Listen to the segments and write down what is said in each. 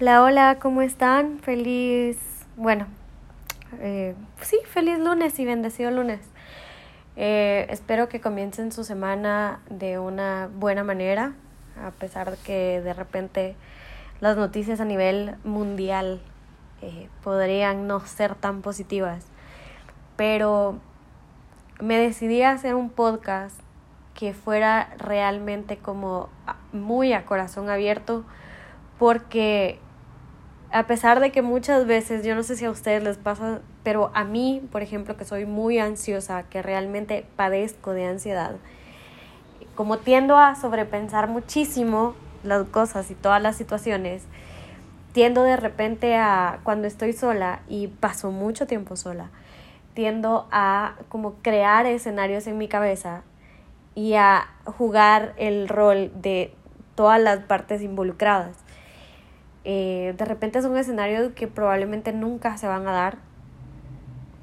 Hola, hola, ¿cómo están? Feliz, bueno, eh, sí, feliz lunes y bendecido lunes. Eh, espero que comiencen su semana de una buena manera, a pesar de que de repente las noticias a nivel mundial eh, podrían no ser tan positivas. Pero me decidí a hacer un podcast que fuera realmente como muy a corazón abierto porque a pesar de que muchas veces, yo no sé si a ustedes les pasa, pero a mí, por ejemplo, que soy muy ansiosa, que realmente padezco de ansiedad, como tiendo a sobrepensar muchísimo las cosas y todas las situaciones, tiendo de repente a, cuando estoy sola y paso mucho tiempo sola, tiendo a como crear escenarios en mi cabeza y a jugar el rol de todas las partes involucradas. Eh, de repente es un escenario que probablemente nunca se van a dar,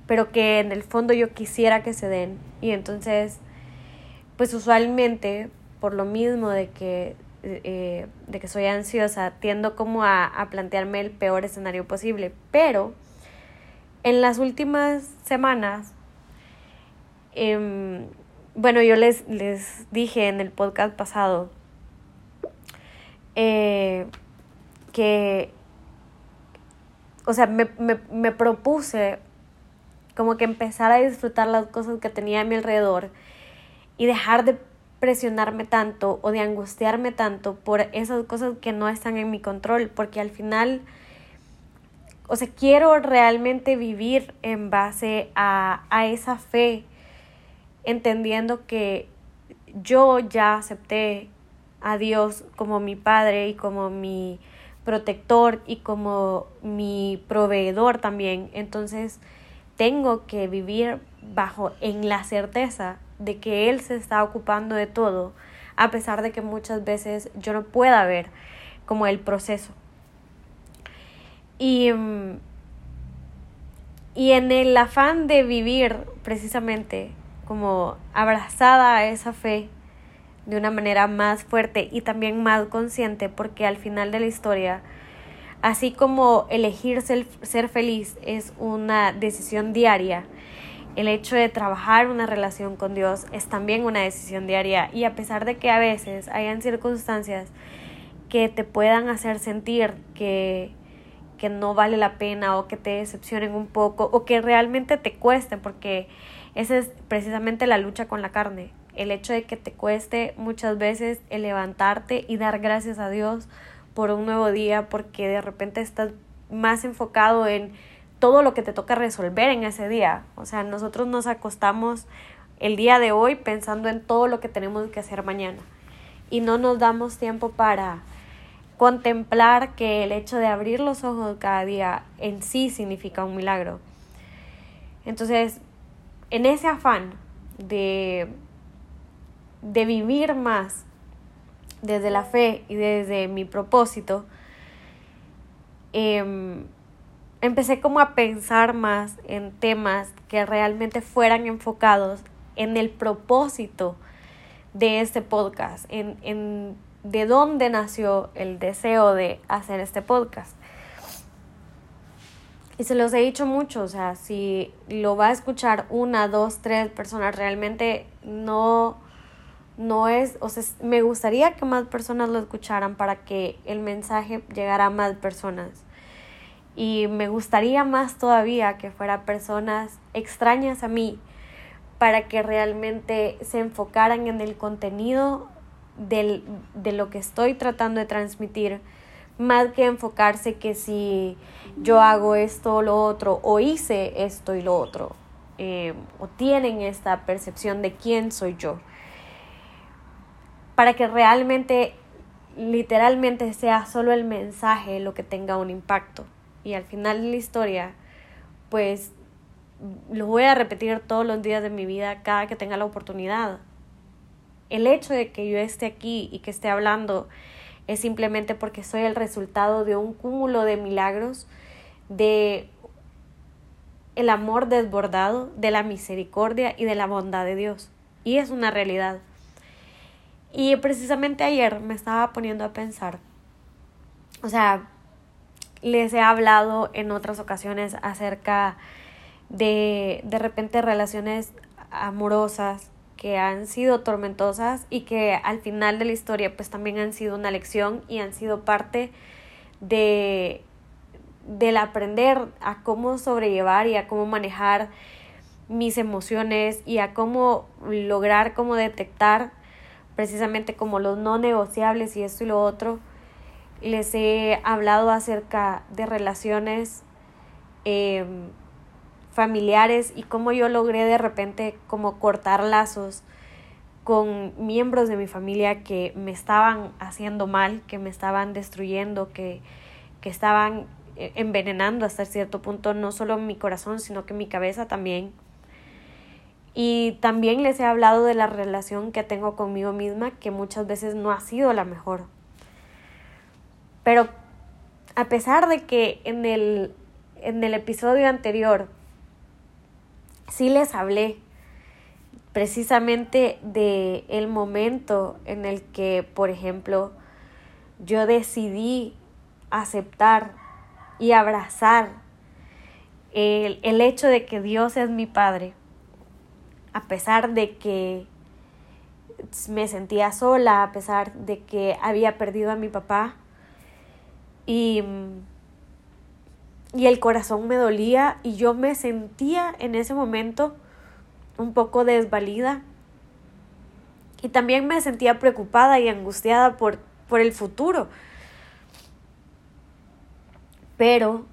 pero que en el fondo yo quisiera que se den. Y entonces, pues usualmente, por lo mismo de que, eh, de que soy ansiosa, tiendo como a, a plantearme el peor escenario posible. Pero en las últimas semanas, eh, bueno, yo les, les dije en el podcast pasado, eh, que, o sea, me, me, me propuse como que empezar a disfrutar las cosas que tenía a mi alrededor y dejar de presionarme tanto o de angustiarme tanto por esas cosas que no están en mi control, porque al final, o sea, quiero realmente vivir en base a, a esa fe, entendiendo que yo ya acepté a Dios como mi Padre y como mi protector y como mi proveedor también. Entonces tengo que vivir bajo en la certeza de que Él se está ocupando de todo, a pesar de que muchas veces yo no pueda ver como el proceso. Y, mm, y en el afán de vivir precisamente como abrazada a esa fe, de una manera más fuerte y también más consciente porque al final de la historia, así como elegir ser, feliz es una decisión diaria, el hecho de trabajar una relación con Dios es también una decisión diaria. Y a pesar de que a veces hayan circunstancias que te puedan hacer sentir que, que no vale la pena o que te decepcionen un poco o que realmente te cuesten porque esa es precisamente la lucha con la carne el hecho de que te cueste muchas veces el levantarte y dar gracias a Dios por un nuevo día porque de repente estás más enfocado en todo lo que te toca resolver en ese día. O sea, nosotros nos acostamos el día de hoy pensando en todo lo que tenemos que hacer mañana y no nos damos tiempo para contemplar que el hecho de abrir los ojos cada día en sí significa un milagro. Entonces, en ese afán de de vivir más desde la fe y desde mi propósito, em, empecé como a pensar más en temas que realmente fueran enfocados en el propósito de este podcast, en, en de dónde nació el deseo de hacer este podcast. Y se los he dicho mucho, o sea, si lo va a escuchar una, dos, tres personas, realmente no, no es, o sea, me gustaría que más personas lo escucharan para que el mensaje llegara a más personas. Y me gustaría más todavía que fuera personas extrañas a mí para que realmente se enfocaran en el contenido del, de lo que estoy tratando de transmitir, más que enfocarse que si yo hago esto o lo otro, o hice esto y lo otro, eh, o tienen esta percepción de quién soy yo para que realmente, literalmente sea solo el mensaje lo que tenga un impacto. Y al final de la historia, pues lo voy a repetir todos los días de mi vida cada que tenga la oportunidad. El hecho de que yo esté aquí y que esté hablando es simplemente porque soy el resultado de un cúmulo de milagros, de el amor desbordado, de la misericordia y de la bondad de Dios. Y es una realidad. Y precisamente ayer me estaba poniendo a pensar, o sea, les he hablado en otras ocasiones acerca de de repente relaciones amorosas que han sido tormentosas y que al final de la historia pues también han sido una lección y han sido parte de del aprender a cómo sobrellevar y a cómo manejar mis emociones y a cómo lograr cómo detectar precisamente como los no negociables y esto y lo otro les he hablado acerca de relaciones em, familiares y cómo yo logré de repente como cortar lazos con miembros de mi familia que me estaban haciendo mal, que me estaban destruyendo, que, que estaban eh, envenenando hasta cierto punto no solo mi corazón, sino que mi cabeza también. Y también les he hablado de la relación que tengo conmigo misma, que muchas veces no ha sido la mejor. Pero a pesar de que en el, en el episodio anterior sí les hablé precisamente de el momento en el que, por ejemplo, yo decidí aceptar y abrazar el, el hecho de que Dios es mi Padre, a pesar de que me sentía sola, a pesar de que había perdido a mi papá, y, y el corazón me dolía y yo me sentía en ese momento un poco desvalida y también me sentía preocupada y angustiada por, por el futuro. Pero,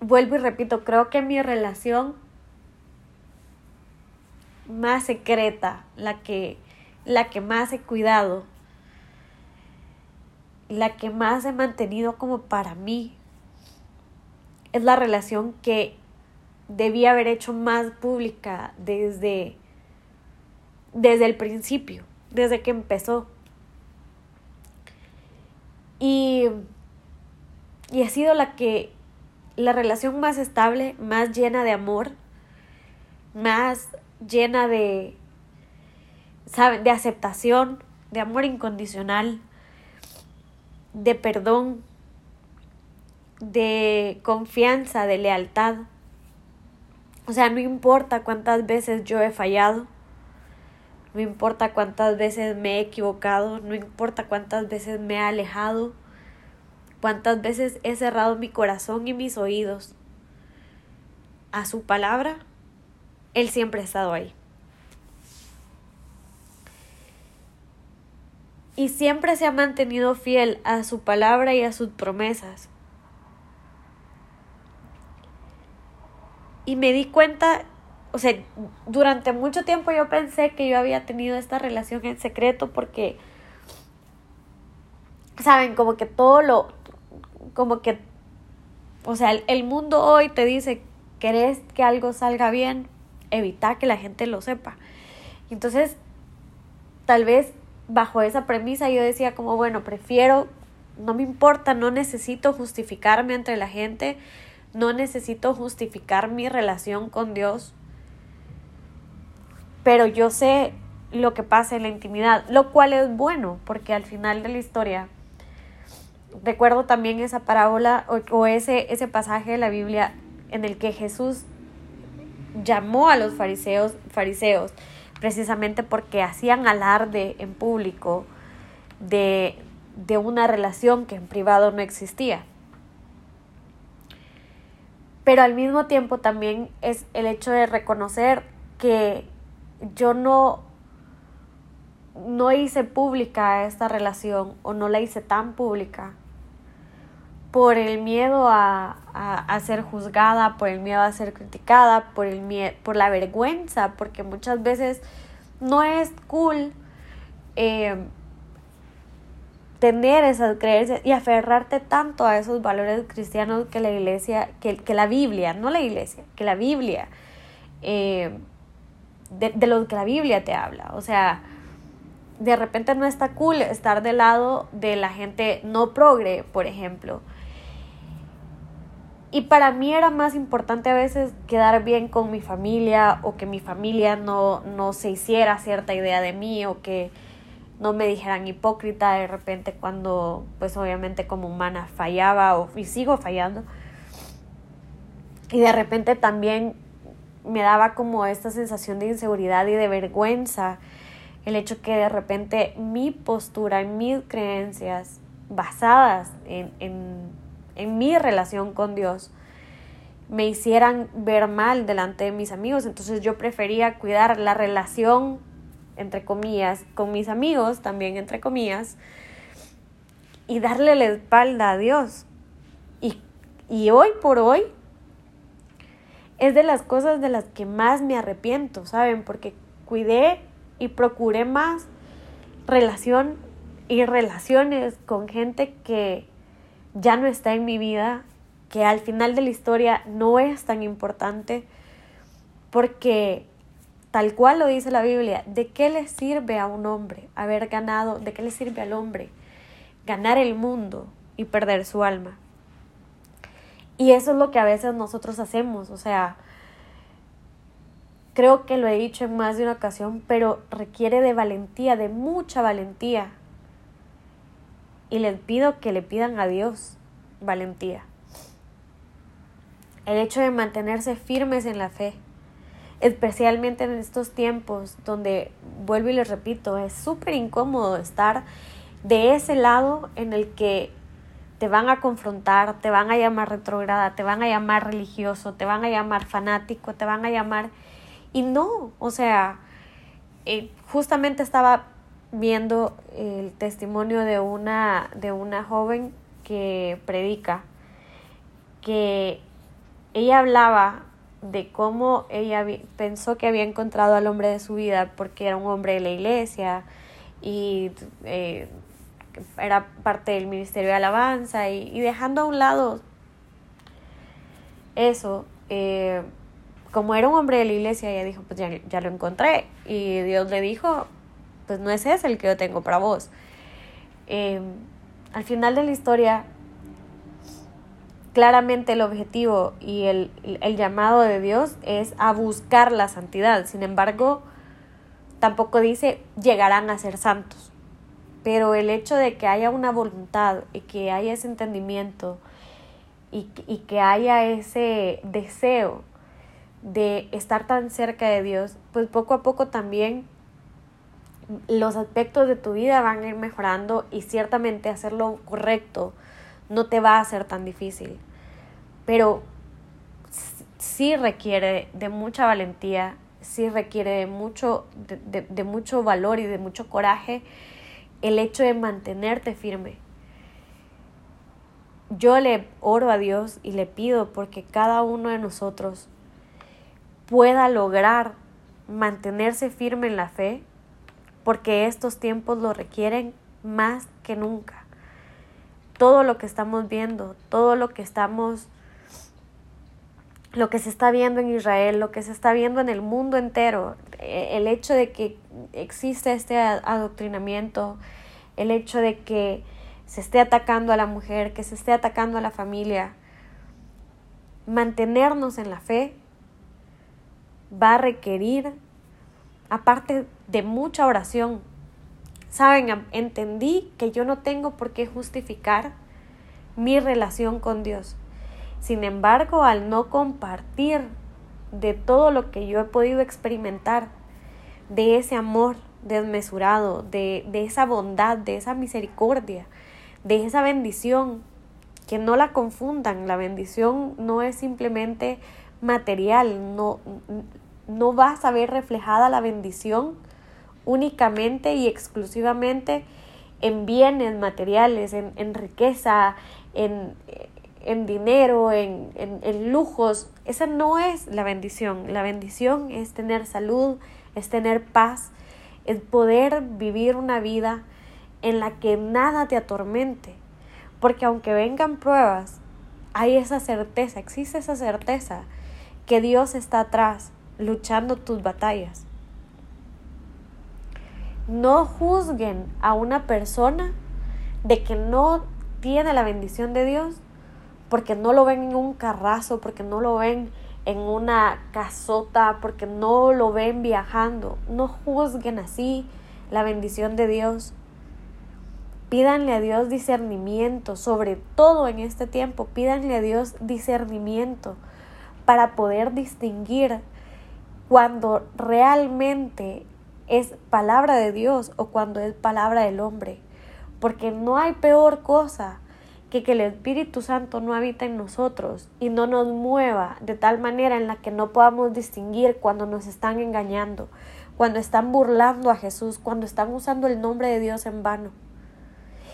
vuelvo y repito, creo que mi relación más secreta, la que, la que más he cuidado, la que más he mantenido como para mí es la relación que debía haber hecho más pública desde, desde el principio, desde que empezó. Y, y ha sido la que la relación más estable, más llena de amor, más llena de, ¿saben? de aceptación, de amor incondicional, de perdón, de confianza, de lealtad. O sea, no importa cuántas veces yo he fallado, no importa cuántas veces me he equivocado, no importa cuántas veces me he alejado, cuántas veces he cerrado mi corazón y mis oídos a su palabra, Él siempre ha estado ahí. y siempre se ha mantenido fiel a su palabra y a sus promesas. Y me di cuenta, o sea, durante mucho tiempo yo pensé que yo había tenido esta relación en secreto porque, saben, como que todo lo, como que, o sea, el, mundo hoy te dice, querés que algo salga bien, evita que la gente lo sepa. Entonces, tal vez bajo esa premisa yo decía como, bueno, prefiero, no me importa, no necesito justificarme entre la gente, no necesito justificar mi relación con Dios, pero yo sé lo que pasa en la intimidad, lo cual es bueno, porque al final de la historia, recuerdo también esa parábola o, ese, ese pasaje de la Biblia en el que Jesús llamó a los fariseos, fariseos precisamente porque hacían alarde en público de, de una relación que en privado no existía. Pero al mismo tiempo también es el hecho de reconocer que yo no, no hice pública esta relación o no la hice tan pública por el miedo a, a, ser juzgada, por el miedo a ser criticada, por, el por la vergüenza, porque muchas veces no es cool eh, tener esas creencias y aferrarte tanto a esos valores cristianos que la iglesia, que, que la Biblia, no la iglesia, que la Biblia, eh, de, de lo que la Biblia te habla. O sea, de repente no está cool estar del lado de la gente no progre, por ejemplo y para mí era más importante a veces quedar bien con mi familia o que mi familia no, no se hiciera cierta idea de mí o que no me dijeran hipócrita de repente cuando pues obviamente como humana fallaba o, y sigo fallando. Y de repente también me daba como esta sensación de inseguridad y de vergüenza el hecho que de repente mi postura, mis creencias basadas en, en, en mi relación con Dios me hicieran ver mal delante de mis amigos. Entonces yo prefería cuidar la relación, entre comillas, con mis amigos, también entre comillas, y darle la espalda a Dios. Y, y hoy por hoy es de las cosas de las que más me arrepiento, ¿saben? Porque cuidé y procuré más relación y relaciones con gente que ya no está en mi vida, que al final de la historia no es tan importante, porque tal cual lo dice la Biblia, ¿de qué le sirve a un hombre haber ganado, de qué le sirve al hombre ganar el mundo y perder su alma? Y eso es lo que a veces nosotros hacemos, o sea, Creo que lo he dicho en más de una ocasión, pero requiere de valentía, de mucha valentía. Y les pido que le pidan a Dios valentía. El hecho de mantenerse firmes en la fe, especialmente en estos tiempos donde, vuelvo y les repito, es súper incómodo estar de ese lado en el que te van a confrontar, te van a llamar retrograda, te van a llamar religioso, te van a llamar fanático, te van a llamar y no, o sea, eh, justamente estaba viendo el testimonio de una, de una joven que predica, que ella hablaba de cómo ella pensó que había encontrado al hombre de su vida porque era un hombre de la iglesia y eh, era parte del ministerio de alabanza y, dejando a un lado eso, eh, como era un hombre de la iglesia, ella dijo, pues ya, lo encontré. Y Dios le dijo, pues no es ese el que yo tengo para vos. Em, al final de la historia, claramente el objetivo y el, el, llamado de Dios es a buscar la santidad. Sin embargo, tampoco dice llegarán a ser santos. Pero el hecho de que haya una voluntad y que haya ese entendimiento y, y que haya ese deseo de estar tan cerca de Dios, pues poco a poco también los aspectos de tu vida van a ir mejorando y ciertamente hacerlo correcto no te va a ser tan difícil. Pero sí requiere de mucha valentía, sí requiere de mucho, de, de mucho valor y de mucho coraje el hecho de mantenerte firme. Yo le oro a Dios y le pido porque cada uno de nosotros pueda lograr mantenerse firme en la fe, porque estos tiempos lo requieren más que nunca. Todo lo que estamos viendo, todo lo que estamos, lo que se está viendo en Israel, lo que se está viendo en el mundo entero, e, el hecho de que existe este adoctrinamiento, el hecho de que se esté atacando a la mujer, que se esté atacando a la familia, mantenernos en la fe va a requerir, aparte de mucha oración, saben, entendí que yo no tengo por qué justificar mi relación con Dios. Sin embargo, al no compartir de todo lo que yo he podido experimentar, de ese amor desmesurado, de, de esa bondad, de esa misericordia, de esa bendición, que no la confundan, la bendición no es simplemente material, no, no vas a ver reflejada la bendición únicamente y exclusivamente en bienes materiales, en, riqueza, en, en dinero, en, en, lujos. Esa no es la bendición. La bendición es tener salud, es tener paz, es poder vivir una vida en la que nada te atormente. Porque aunque vengan pruebas, hay esa certeza, existe esa certeza que Dios está atrás, luchando tus batallas. No juzguen a una persona de que no tiene la bendición de Dios porque no lo ven en un carrazo, porque no lo ven en una casota, porque no lo ven viajando. No juzguen así la bendición de Dios. Pídanle a Dios discernimiento, sobre todo en este tiempo, pídanle a Dios discernimiento para poder distinguir cuando realmente es palabra de Dios o cuando es palabra del hombre. Porque no hay peor cosa que que el Espíritu Santo no habita en nosotros y no nos mueva de tal manera en la que no podamos distinguir cuando nos están engañando, cuando están burlando a Jesús, cuando están usando el nombre de Dios en vano.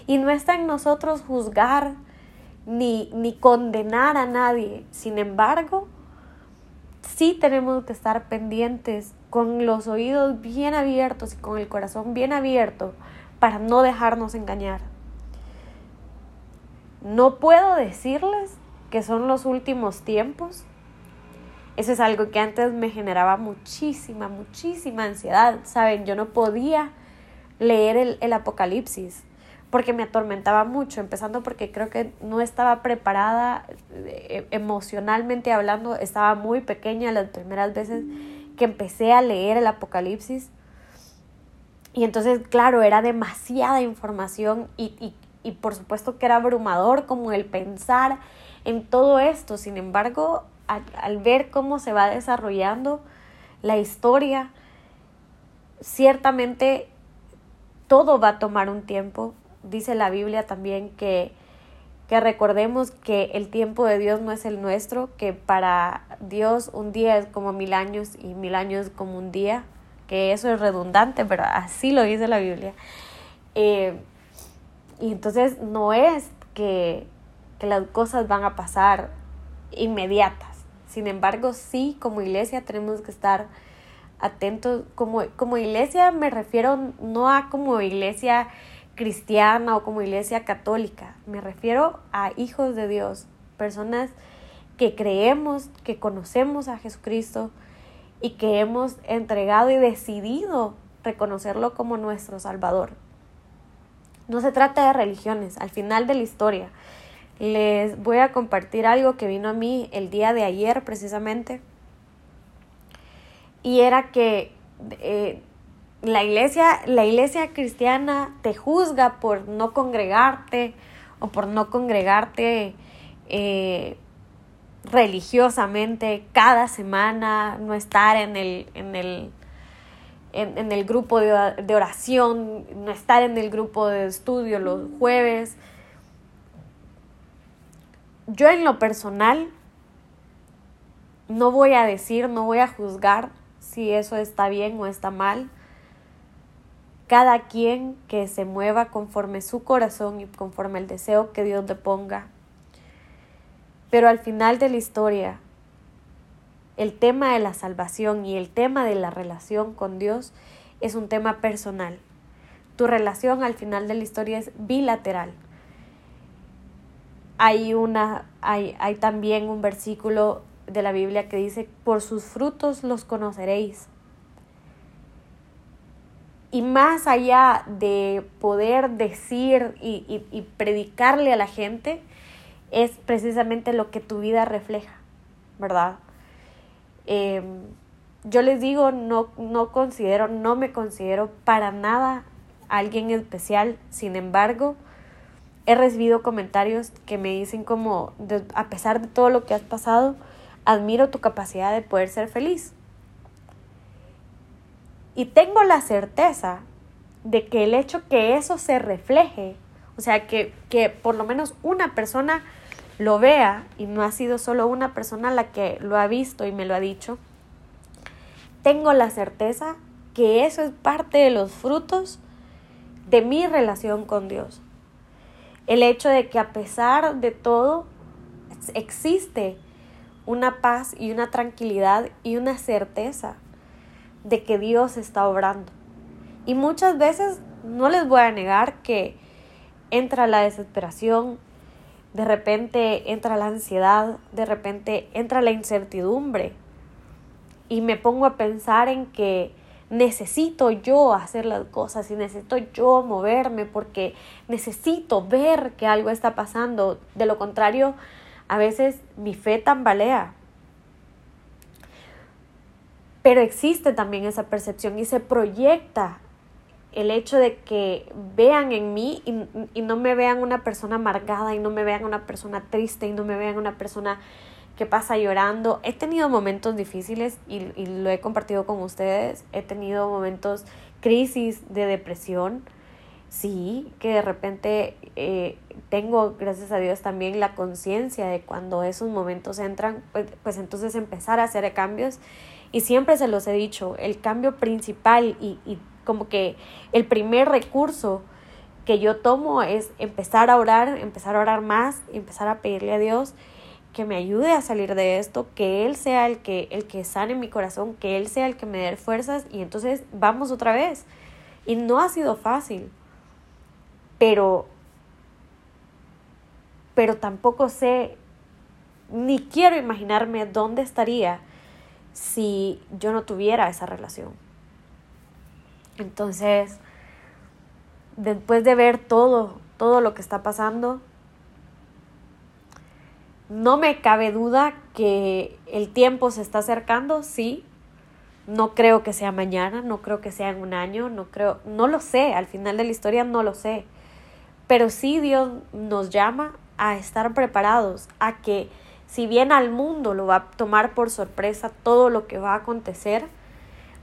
Y no está en nosotros juzgar ni, ni condenar a nadie. Sin embargo, sí tenemos que estar pendientes con los oídos bien abiertos y con el corazón bien abierto para no dejarnos engañar. No puedo decirles que son los últimos tiempos. Eso es algo que antes me generaba muchísima, muchísima ansiedad. Saben, yo no podía leer el, el Apocalipsis porque me atormentaba mucho, empezando porque creo que no estaba preparada eh, emocionalmente hablando, estaba muy pequeña las primeras veces que empecé a leer el Apocalipsis. Y entonces, claro, era demasiada información y, y, y por supuesto que era abrumador como el pensar en todo esto. Sin embargo, al, al ver cómo se va desarrollando la historia, ciertamente todo va a tomar un tiempo, dice la Biblia también que, que recordemos que el tiempo de Dios no es el nuestro, que para Dios un día es como mil años y mil años como un día, que eso es redundante, pero así lo dice la Biblia. Eh, y entonces no es que, que las cosas van a pasar inmediatas. Sin embargo, sí, como iglesia tenemos que estar atentos. Como, como iglesia me refiero no a como iglesia cristiana o como iglesia católica. Me refiero a hijos de Dios, personas que creemos, que conocemos a Jesucristo y que hemos entregado y decidido reconocerlo como nuestro Salvador. No se trata de religiones, al final de la historia. Les voy a compartir algo que vino a mí el día de ayer precisamente. Y era que eh, la iglesia, la iglesia cristiana te juzga por no congregarte o por no congregarte eh, religiosamente cada semana, no estar en el, en el, en, el grupo de, de, oración, no estar en el grupo de estudio los jueves. Yo en lo personal no voy a decir, no voy a juzgar si eso está bien o está mal cada quien que se mueva conforme su corazón y conforme el deseo que Dios le ponga. Pero al final de la historia, el tema de la salvación y el tema de la relación con Dios es un tema personal. Tu relación al final de la historia es bilateral. Hay, una, hay, hay también un versículo de la Biblia que dice, por sus frutos los conoceréis. Y más allá de poder decir y, predicarle a la gente, es precisamente lo que tu vida refleja, ¿verdad? Em, yo les digo, no, no considero, no me considero para nada alguien especial, sin embargo, he recibido comentarios que me dicen como, a pesar de todo lo que has pasado, admiro tu capacidad de poder ser feliz. Y tengo la certeza de que el hecho que eso se refleje, o sea, que, que por lo menos una persona lo vea, y no ha sido solo una persona la que lo ha visto y me lo ha dicho, tengo la certeza que eso es parte de los frutos de mi relación con Dios. El hecho de que a pesar de todo existe una paz y una tranquilidad y una certeza de que Dios está obrando. Y muchas veces no les voy a negar que entra la desesperación, de repente entra la ansiedad, de repente entra la incertidumbre. Y me pongo a pensar en que necesito yo hacer las cosas y necesito yo moverme porque necesito ver que algo está pasando. De lo contrario, a veces mi fe tambalea. Pero existe también esa percepción y se proyecta el hecho de que vean en mí y, y, no me vean una persona amargada y no me vean una persona triste y no me vean una persona que pasa llorando. He tenido momentos difíciles y, y lo he compartido con ustedes. He tenido momentos, crisis de depresión. Sí, que de repente eh, tengo, gracias a Dios, también la conciencia de cuando esos momentos entran, pues, pues entonces empezar a hacer cambios. Y siempre se los he dicho, el cambio principal y, y como que el primer recurso que yo tomo es empezar a orar, empezar a orar más, empezar a pedirle a Dios que me ayude a salir de esto, que Él sea el que, el que sane mi corazón, que Él sea el que me dé fuerzas y entonces vamos otra vez. Y no ha sido fácil, pero, pero tampoco sé, ni quiero imaginarme dónde estaría si yo no tuviera esa relación. Entonces, después de ver todo, todo lo que está pasando, no me cabe duda que el tiempo se está acercando, sí. No creo que sea mañana, no creo que sea en un año, no creo, no lo sé, al final de la historia no lo sé. Pero sí Dios nos llama a estar preparados, a que si bien al mundo lo va a tomar por sorpresa todo lo que va a acontecer,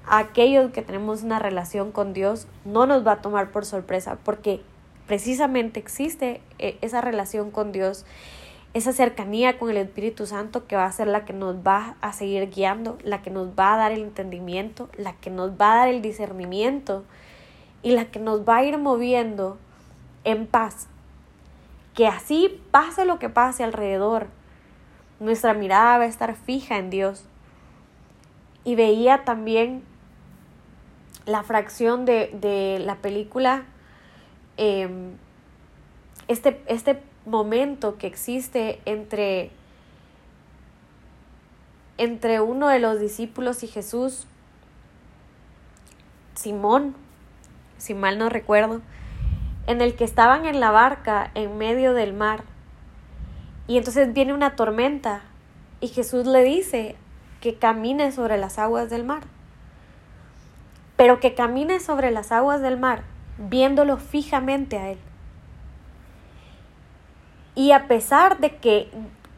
a aquellos que tenemos una relación con Dios no nos va a tomar por sorpresa, porque precisamente existe eh, esa relación con Dios esa cercanía con el Espíritu Santo que va a ser la que nos va a seguir guiando, la que nos va a dar el entendimiento, la que nos va a dar el discernimiento y la que nos va a ir moviendo en paz. Que así pase lo que pase alrededor, nuestra mirada va a estar fija en Dios. Y veía también la fracción de, la película, em, este, este momento que existe entre, entre uno de los discípulos y Jesús, Simón, si mal no recuerdo, en el que estaban en la barca en medio del mar. Y entonces viene una tormenta y Jesús le dice que camine sobre las aguas del mar. Pero que camine sobre las aguas del mar viéndolo fijamente a él. Y a pesar de que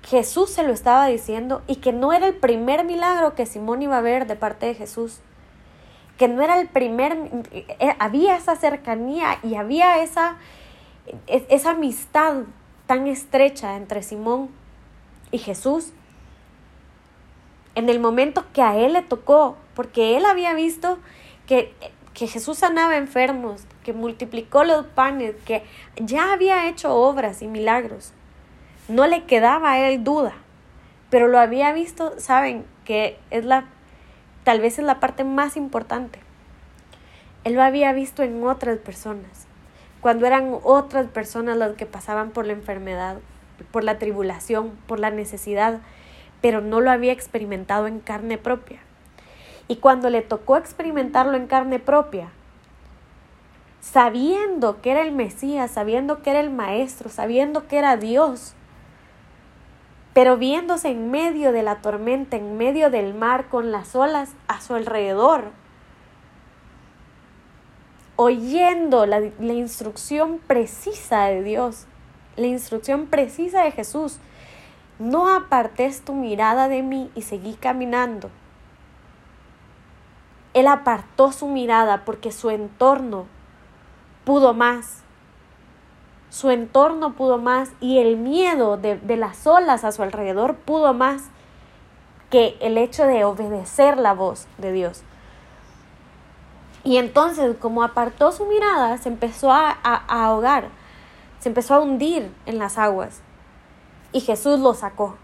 Jesús se lo estaba diciendo y que no era el primer milagro que Simón iba a ver de parte de Jesús, que no era el primer, eh, había esa cercanía y había esa, esa amistad tan estrecha entre Simón y Jesús. En el momento que a él le tocó, porque él había visto que, que Jesús sanaba enfermos, que multiplicó los panes, que ya había hecho obras y milagros. No le quedaba a él duda, pero lo había visto, saben, que es la, tal vez es la parte más importante. Él lo había visto en otras personas, cuando eran otras personas las que pasaban por la enfermedad, por la tribulación, por la necesidad, pero no lo había experimentado en carne propia. Y cuando le tocó experimentarlo en carne propia, sabiendo que era el Mesías, sabiendo que era el Maestro, sabiendo que era Dios, pero viéndose en medio de la tormenta, en medio del mar, con las olas a su alrededor, oyendo la, la, instrucción precisa de Dios, la instrucción precisa de Jesús. No apartes tu mirada de mí y seguí caminando. Él apartó su mirada porque su entorno pudo más. Su entorno pudo más y el miedo de, las olas a su alrededor pudo más que el hecho de obedecer la voz de Dios. Y entonces, como apartó su mirada, se empezó a, a, ahogar, se empezó a hundir en las aguas. Y Jesús lo sacó.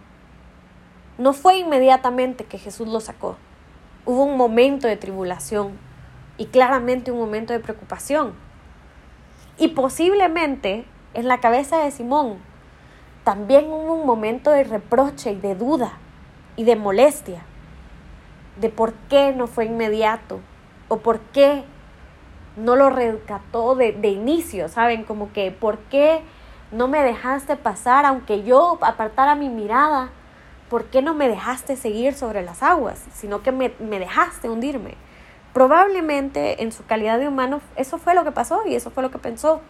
No fue inmediatamente que Jesús lo sacó. Hubo un momento de tribulación y claramente un momento de preocupación. Y posiblemente en la cabeza de Simón también hubo un momento de reproche y de duda y de molestia, de por qué no fue inmediato o por qué no lo rescató de, de inicio, ¿saben? Como que por qué no me dejaste pasar aunque yo apartara mi mirada, ¿por qué no me dejaste seguir sobre las aguas, sino que me, me dejaste hundirme? Probablemente en su calidad de humano eso fue lo que pasó y eso fue lo que pensó.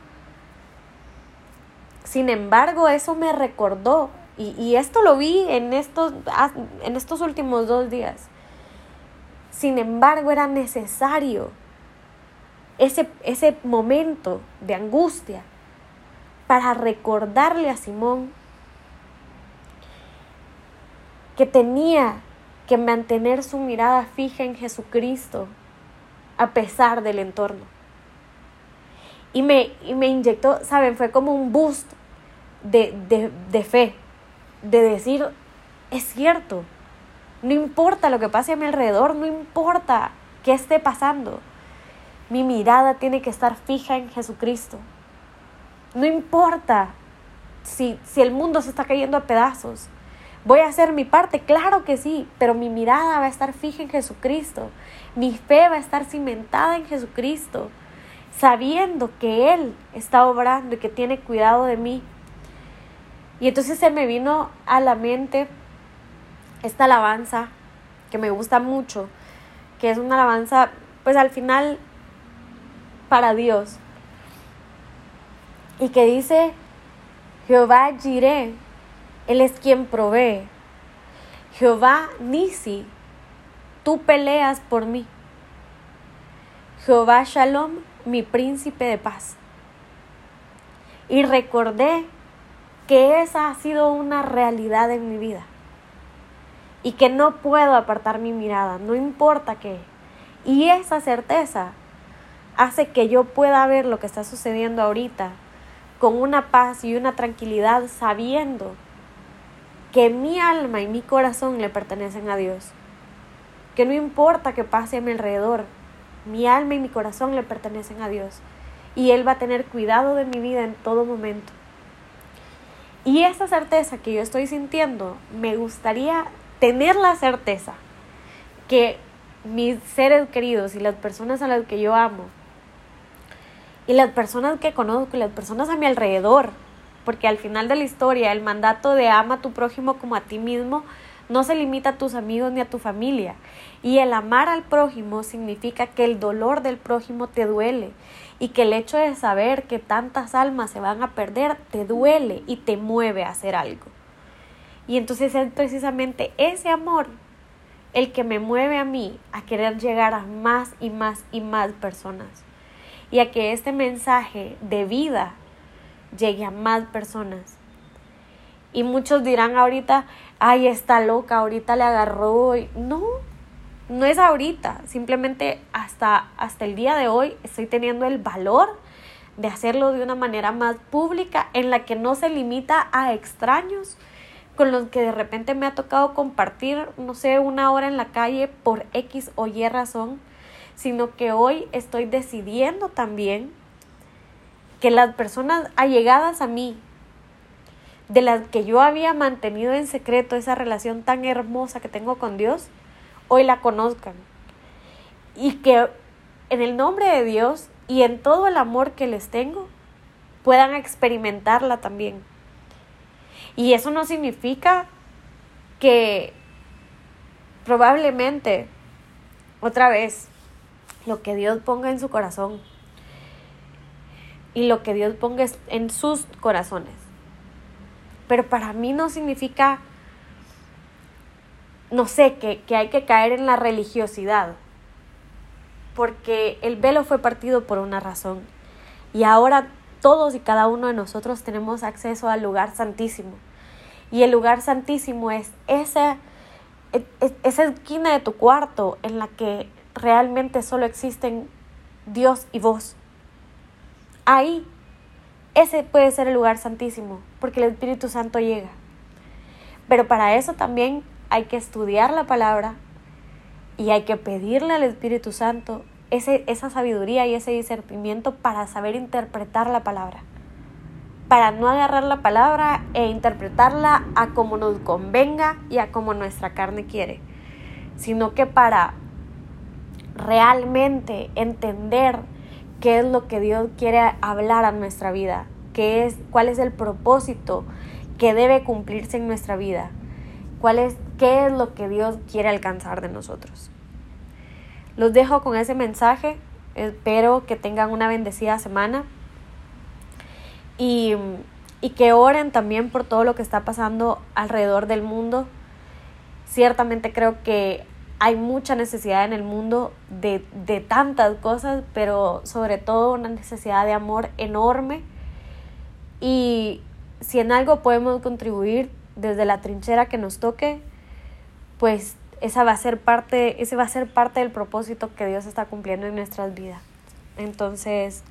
Sin embargo, eso me recordó, y, esto lo vi en estos, en estos últimos dos días. Sin embargo, era necesario ese, ese momento de angustia para recordarle a Simón que tenía que mantener su mirada fija en Jesucristo a pesar del entorno. Y me, me inyectó, ¿saben? Fue como un boost de, de, de fe, de decir, es cierto, no importa lo que pase a mi alrededor, no importa qué esté pasando, mi mirada tiene que estar fija en Jesucristo. No importa si, si el mundo se está cayendo a pedazos, ¿Voy a hacer mi parte? Claro que sí, pero mi mirada va a estar fija en Jesucristo. Mi fe va a estar cimentada en Jesucristo, sabiendo que Él está obrando y que tiene cuidado de mí. Y entonces se me vino a la mente esta alabanza que me gusta mucho, que es una alabanza, pues al final, para Dios. Y que dice, Jehová Jireh él es quien provee. Jehová Nisi, tú peleas por mí. Jehová Shalom, mi príncipe de paz. Y recordé que esa ha sido una realidad en mi vida y que no puedo apartar mi mirada, no importa qué. Y esa certeza hace que yo pueda ver lo que está sucediendo ahorita con una paz y una tranquilidad sabiendo que mi alma y mi corazón le pertenecen a Dios. Que no importa que pase a mi alrededor, mi alma y mi corazón le pertenecen a Dios. Y Él va a tener cuidado de mi vida en todo momento. Y esa certeza que yo estoy sintiendo, me gustaría tener la certeza que mis seres queridos y las personas a las que yo amo, y las personas que conozco y las personas a mi alrededor, porque al final de la historia el mandato de ama a tu prójimo como a ti mismo no se limita a tus amigos ni a tu familia. Y el amar al prójimo significa que el dolor del prójimo te duele y que el hecho de saber que tantas almas se van a perder te duele y te mueve a hacer algo. Y entonces es precisamente ese amor el que me mueve a mí a querer llegar a más y más y más personas. Y a que este mensaje de vida llegue a más personas. Y muchos dirán ahorita, ay, está loca, ahorita le agarró. No, no es ahorita, simplemente hasta, hasta el día de hoy estoy teniendo el valor de hacerlo de una manera más pública en la que no se limita a extraños con los que de repente me ha tocado compartir, no sé, una hora en la calle por X o Y razón, sino que hoy estoy decidiendo también que las personas allegadas a mí, de las que yo había mantenido en secreto esa relación tan hermosa que tengo con Dios, hoy la conozcan. Y que en el nombre de Dios y en todo el amor que les tengo, puedan experimentarla también. Y eso no significa que probablemente, otra vez, lo que Dios ponga en su corazón y lo que Dios ponga en sus corazones. Pero para mí no significa, no sé, que, que hay que caer en la religiosidad, porque el velo fue partido por una razón y ahora todos y cada uno de nosotros tenemos acceso al lugar santísimo. Y el lugar santísimo es esa, esa esquina de tu cuarto en la que realmente solo existen Dios y vos. Ahí, ese puede ser el lugar santísimo, porque el Espíritu Santo llega. Pero para eso también hay que estudiar la palabra y hay que pedirle al Espíritu Santo ese, esa sabiduría y ese discernimiento para saber interpretar la palabra. Para no agarrar la palabra e interpretarla a como nos convenga y a como nuestra carne quiere, sino que para realmente entender qué es lo que Dios quiere hablar a nuestra vida, qué es, cuál es el propósito que debe cumplirse en nuestra vida, cuál es, qué es lo que Dios quiere alcanzar de nosotros. Los dejo con ese mensaje. Espero que tengan una bendecida semana. Y, y que oren también por todo lo que está pasando alrededor del mundo. Ciertamente creo que hay mucha necesidad en el mundo de, de tantas cosas, pero sobre todo una necesidad de amor enorme. Y si en algo podemos contribuir desde la trinchera que nos toque, pues esa va a ser parte, ese va a ser parte del propósito que Dios está cumpliendo en nuestras vidas. Entonces,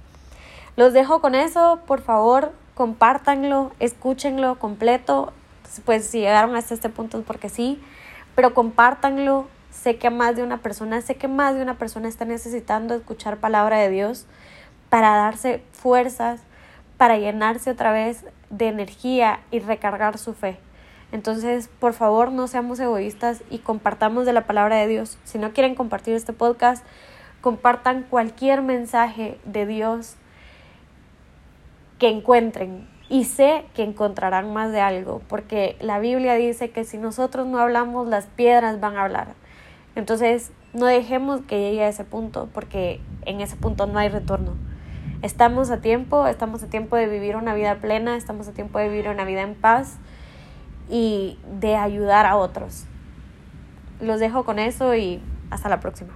los dejo con eso, por favor, compártanlo, escúchenlo completo. Pues si llegaron hasta este punto es porque sí, pero compártanlo, Sé que más de una persona, sé que más de una persona está necesitando escuchar palabra de Dios para darse fuerzas, para llenarse otra vez de energía y recargar su fe. Entonces, por favor, no seamos egoístas y compartamos de la palabra de Dios. Si no quieren compartir este podcast, compartan cualquier mensaje de Dios que encuentren. Y sé que encontrarán más de algo, porque la Biblia dice que si nosotros no hablamos, las piedras van a hablar. Entonces, no dejemos que llegue a ese punto, porque en ese punto no hay retorno. Estamos a tiempo, estamos a tiempo de vivir una vida plena, estamos a tiempo de vivir una vida en paz y de ayudar a otros. Los dejo con eso y hasta la próxima.